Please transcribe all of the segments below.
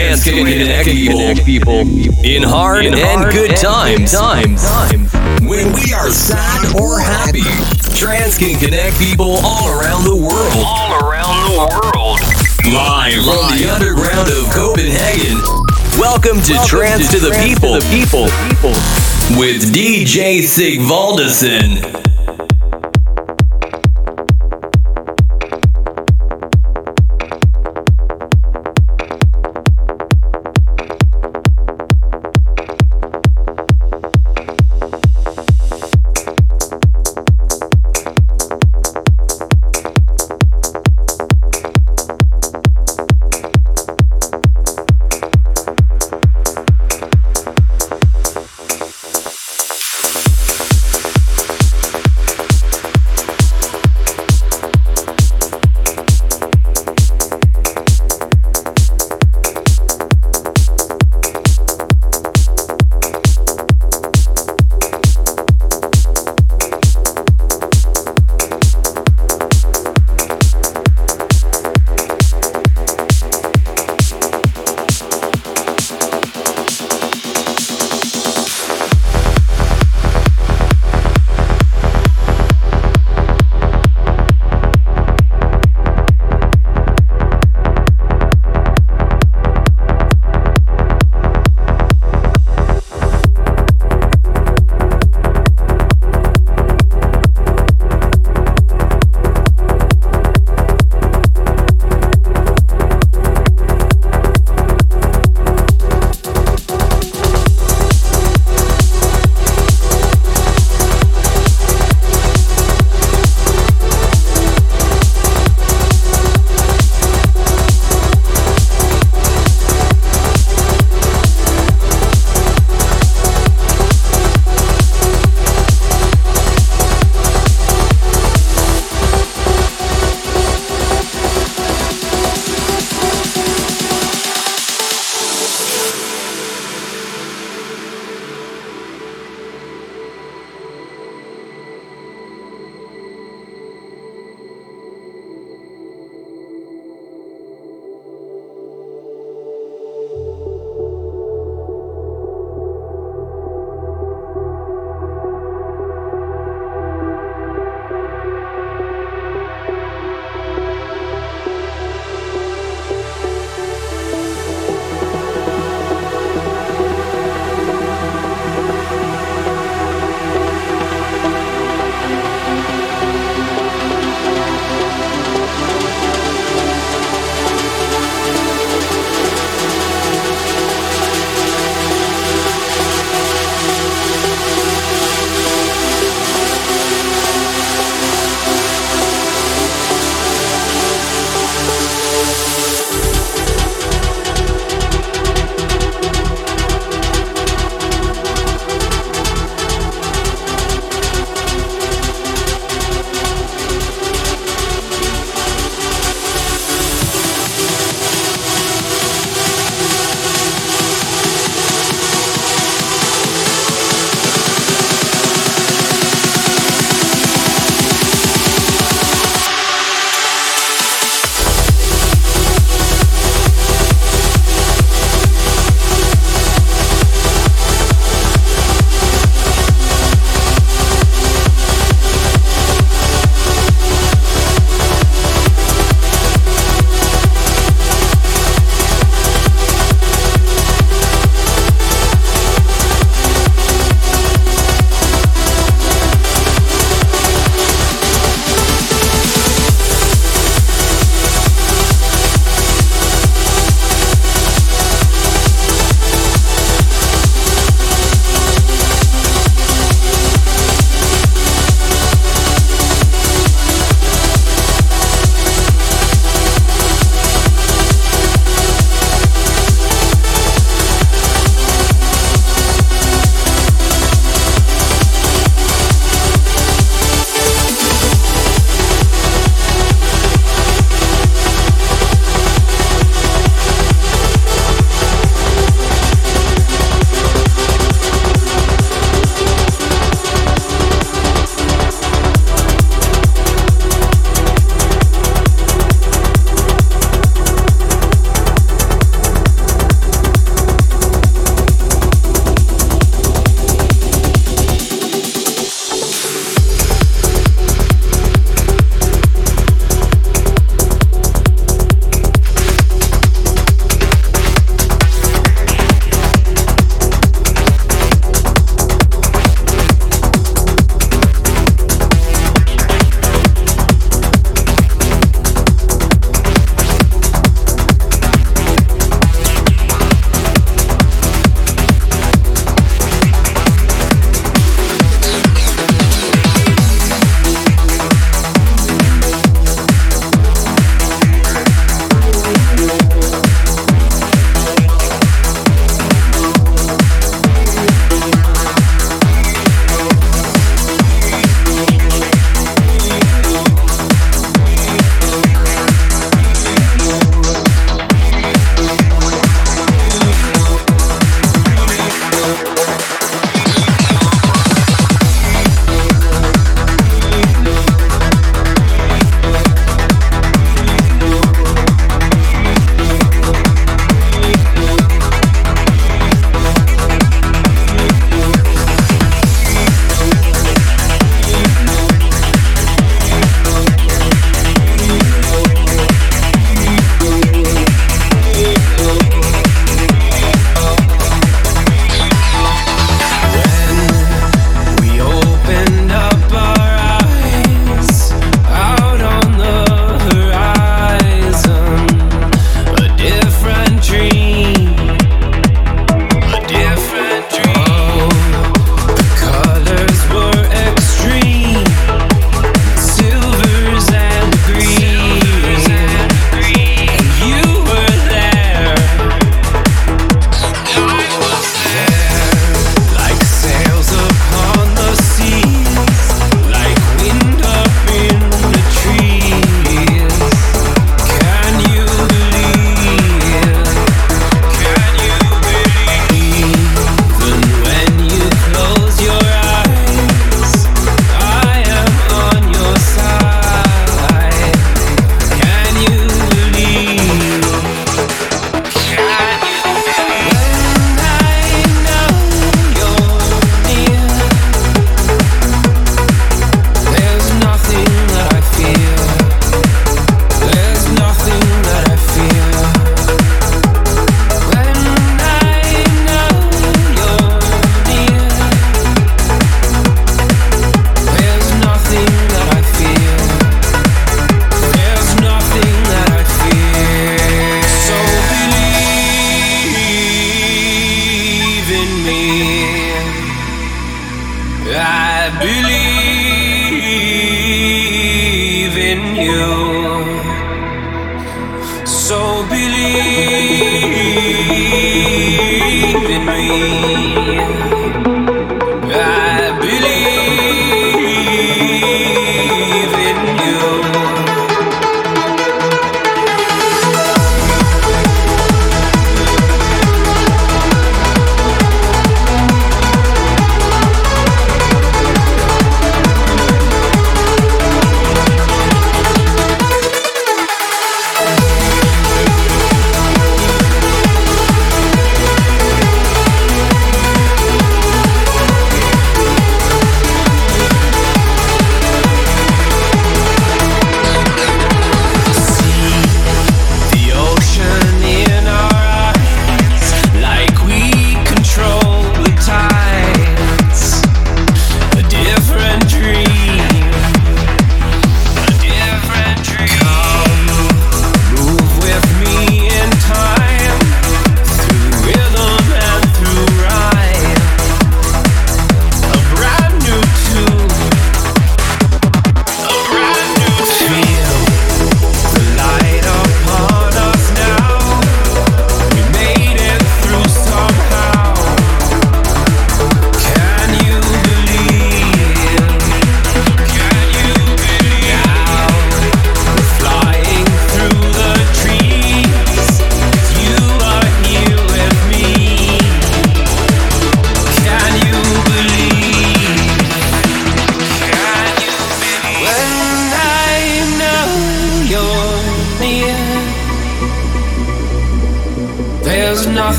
Trance can connect people in hard and good times. Times when we are sad or happy, Trance can connect people all around the world. All around the world. Live from the underground of Copenhagen. Welcome to Trance to the People People. with DJ Sigvaldison.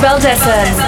DJ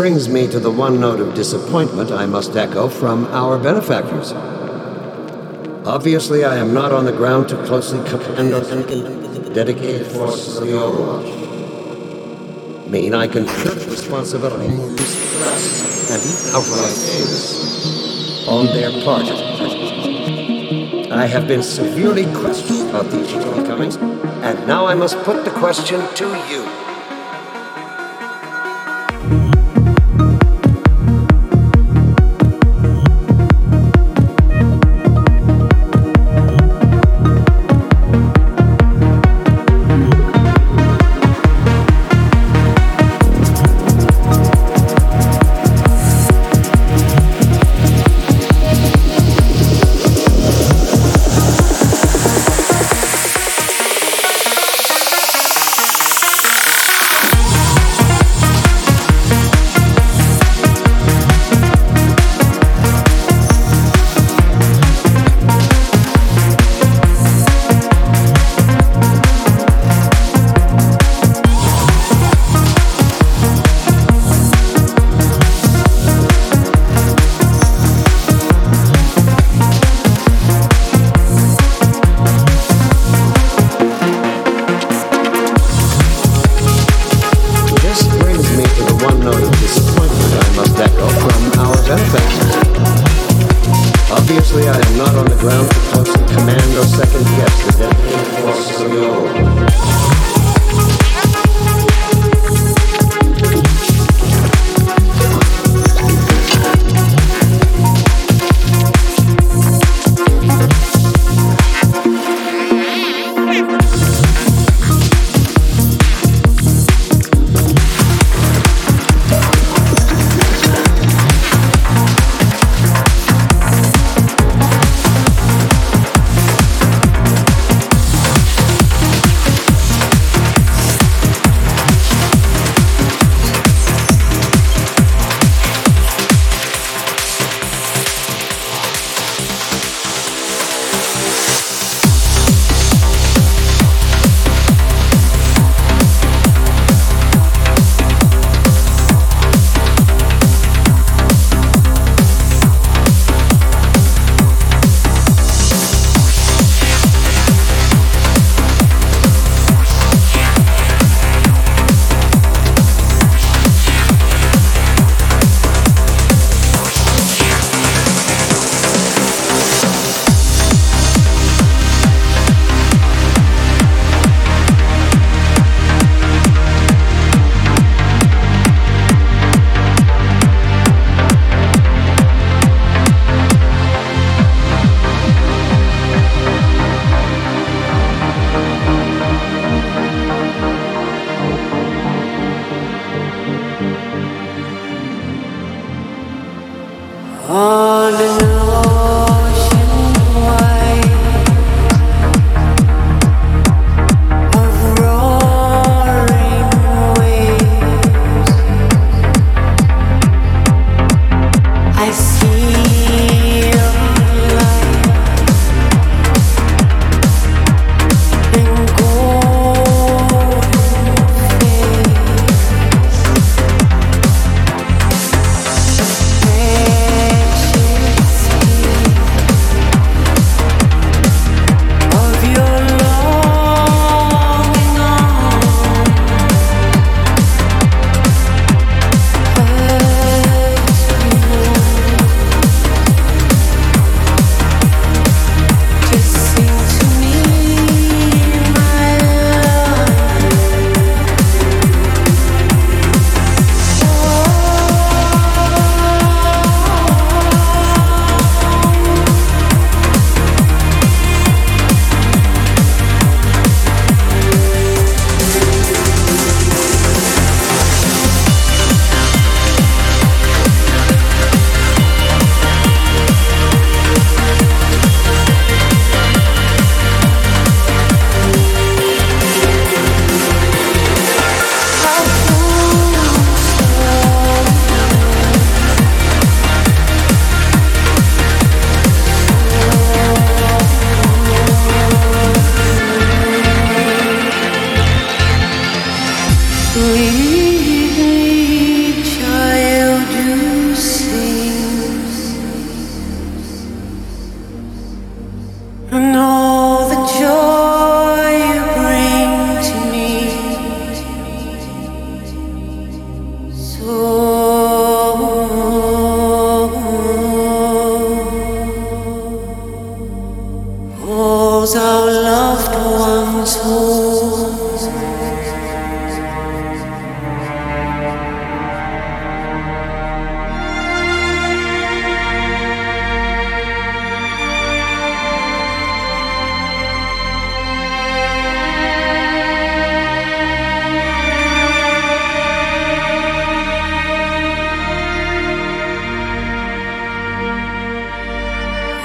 brings me to the one note of disappointment I must echo from our benefactors. Obviously, I am not on the ground to closely command the dedicated forces of the Overwatch. Mean I can shirk responsibility, and outright favors on their part. I have been severely questioned about these shortcomings, and now I must put the question to you.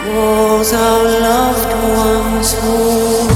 Those our loved ones hold.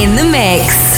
In the mix.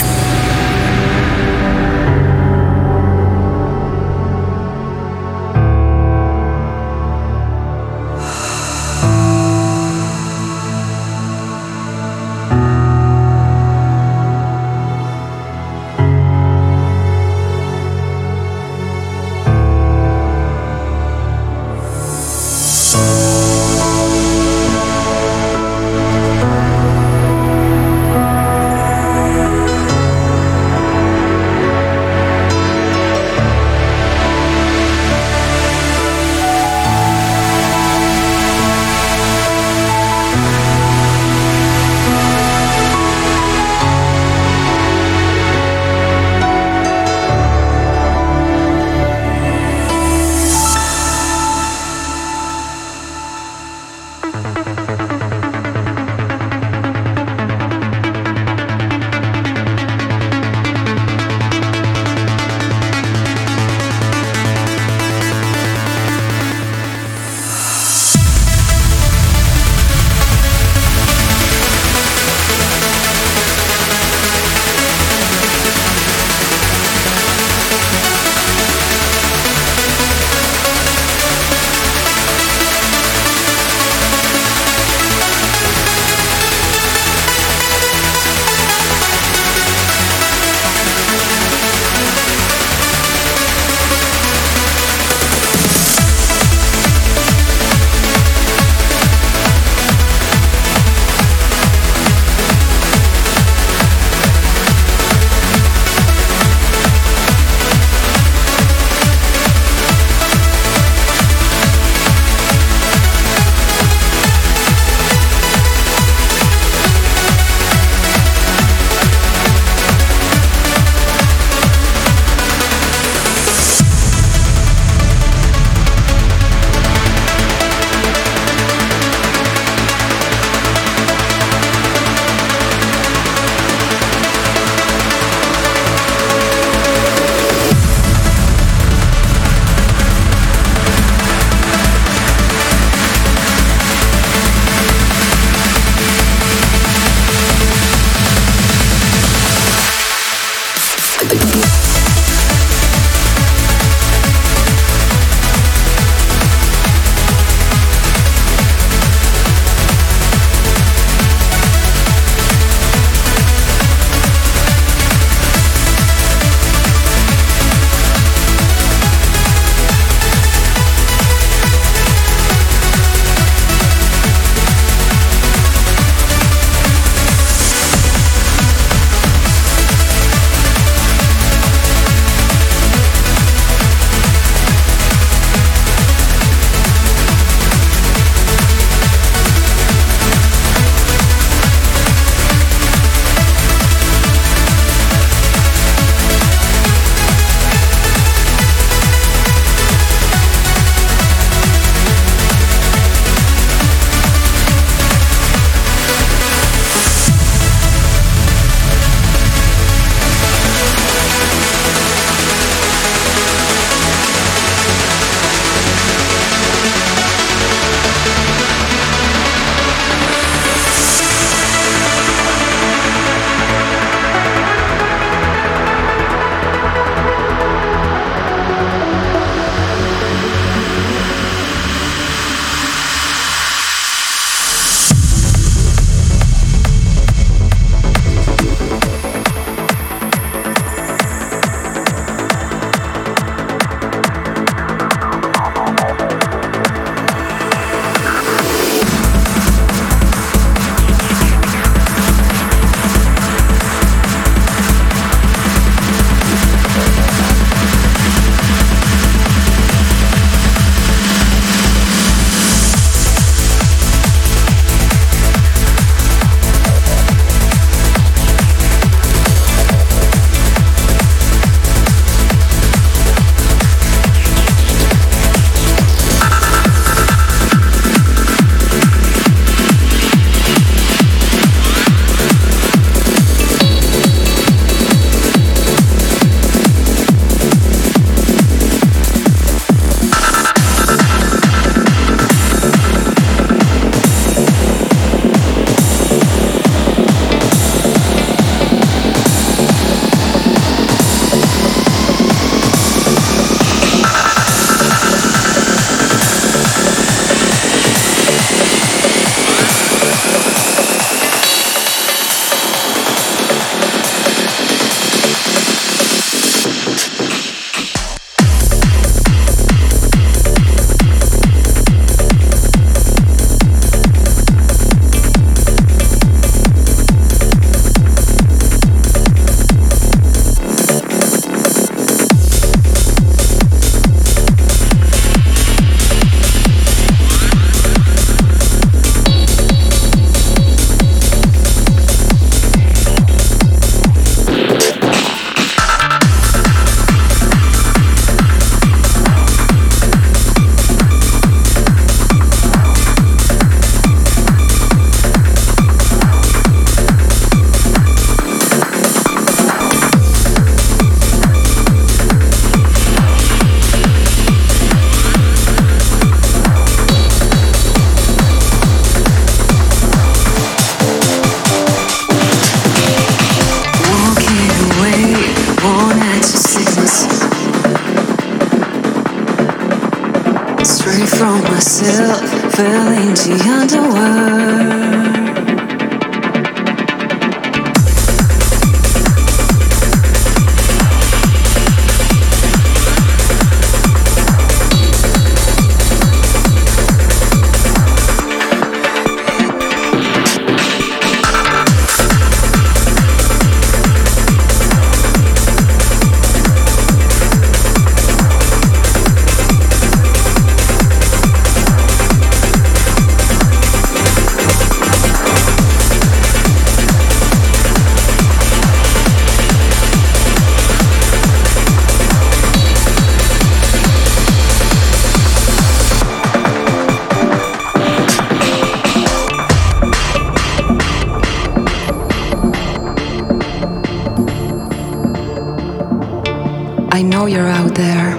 I know you're out there.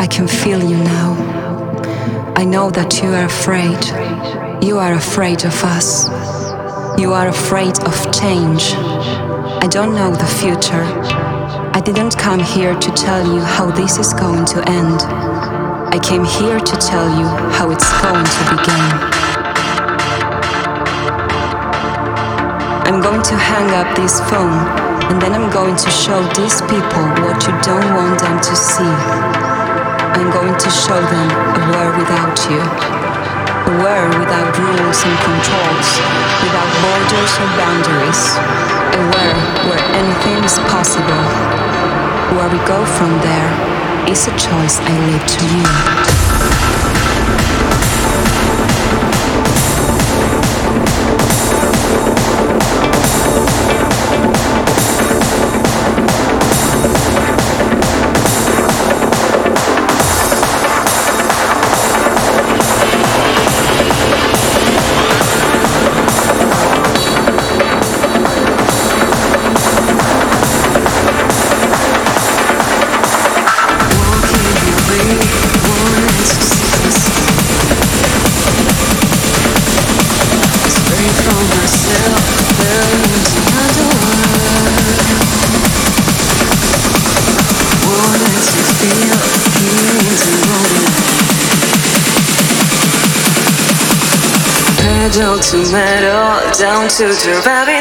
I can feel you now. I know that you are afraid. You are afraid of us. You are afraid of change. I don't know the future. I didn't come here to tell you how this is going to end. I came here to tell you how it's going to begin. I'm going to hang up this phone and then I'm going to show these people what you don't want them to see. I'm going to show them a world without you. A world without rules and controls, without borders or boundaries. A world where anything is possible. Where we go from there is a choice I leave to you. To rabbit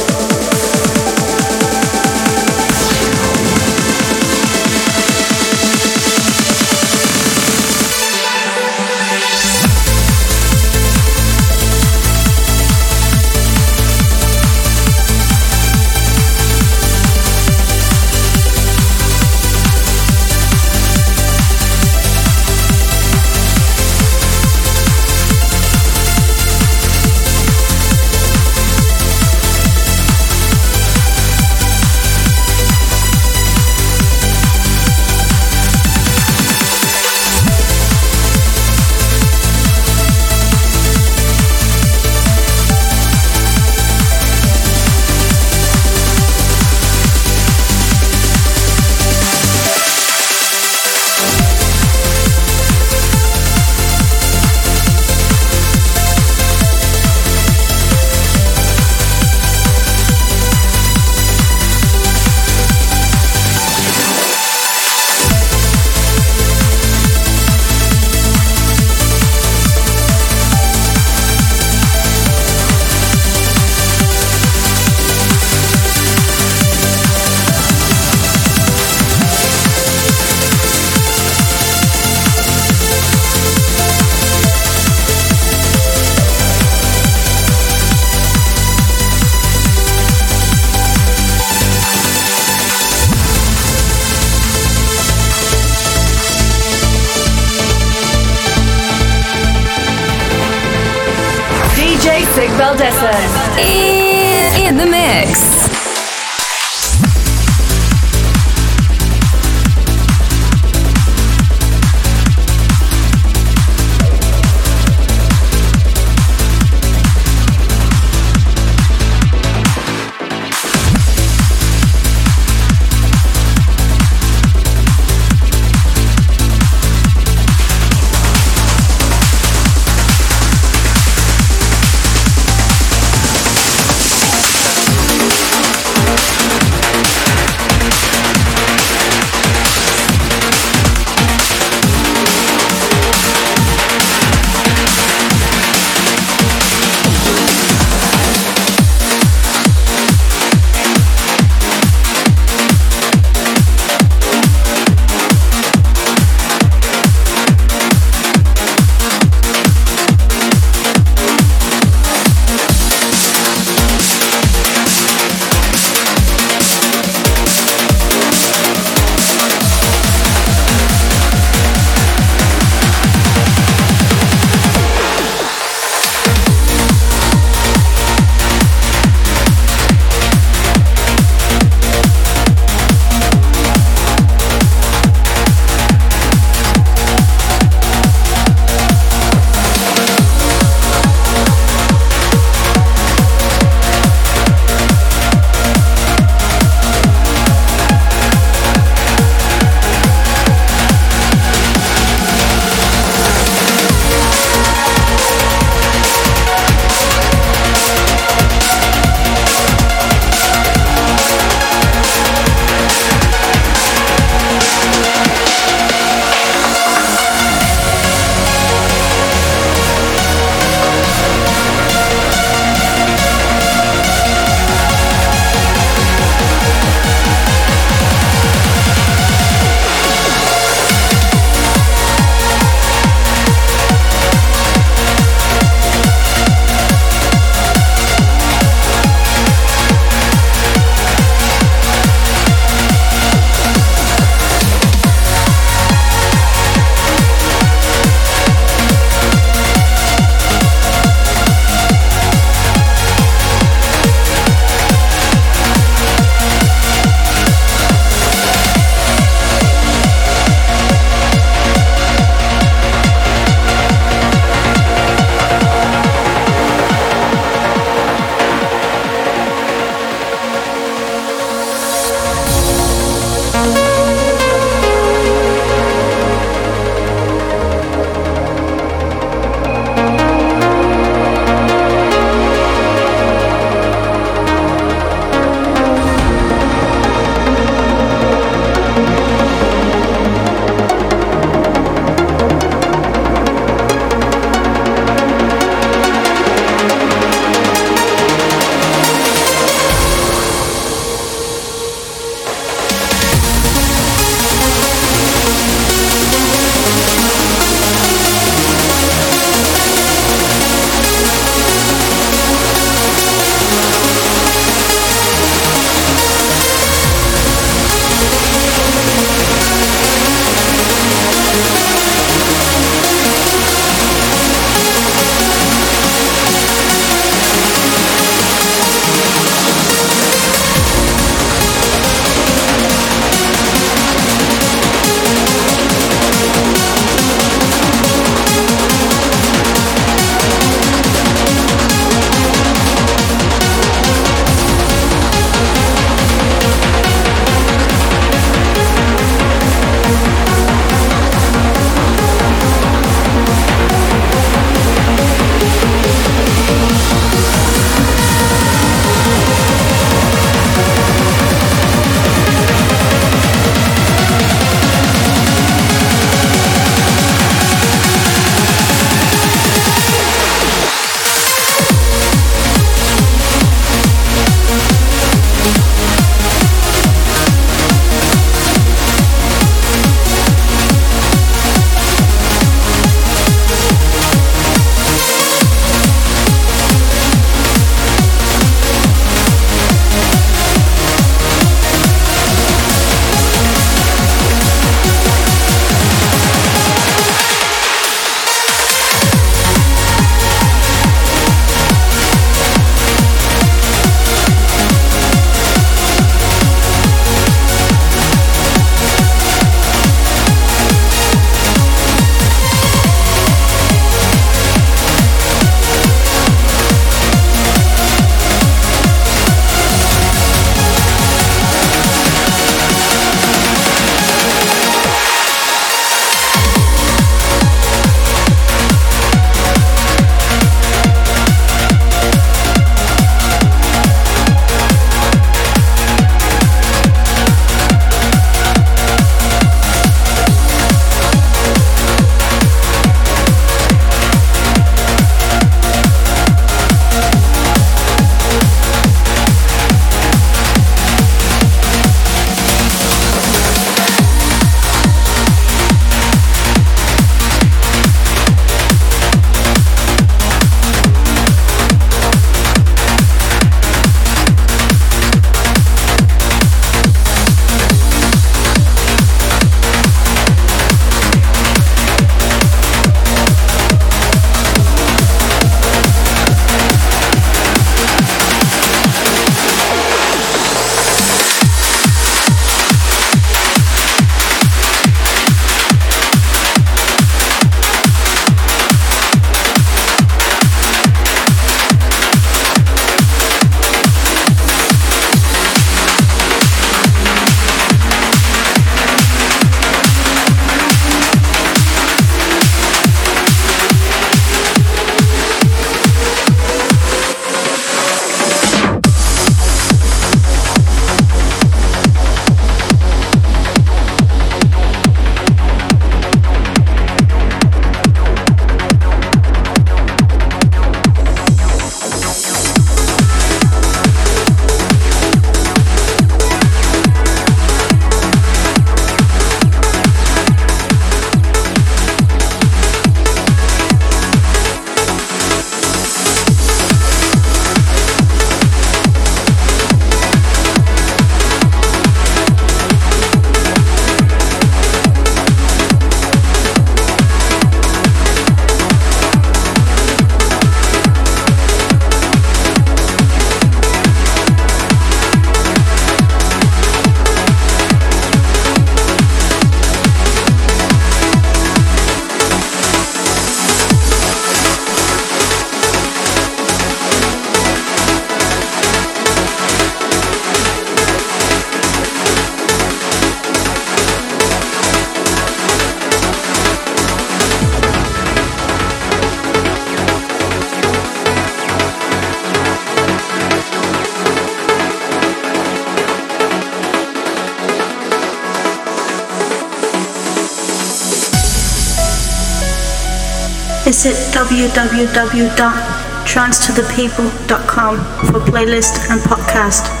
Visit www.trancetothepeople.com for playlist and podcast.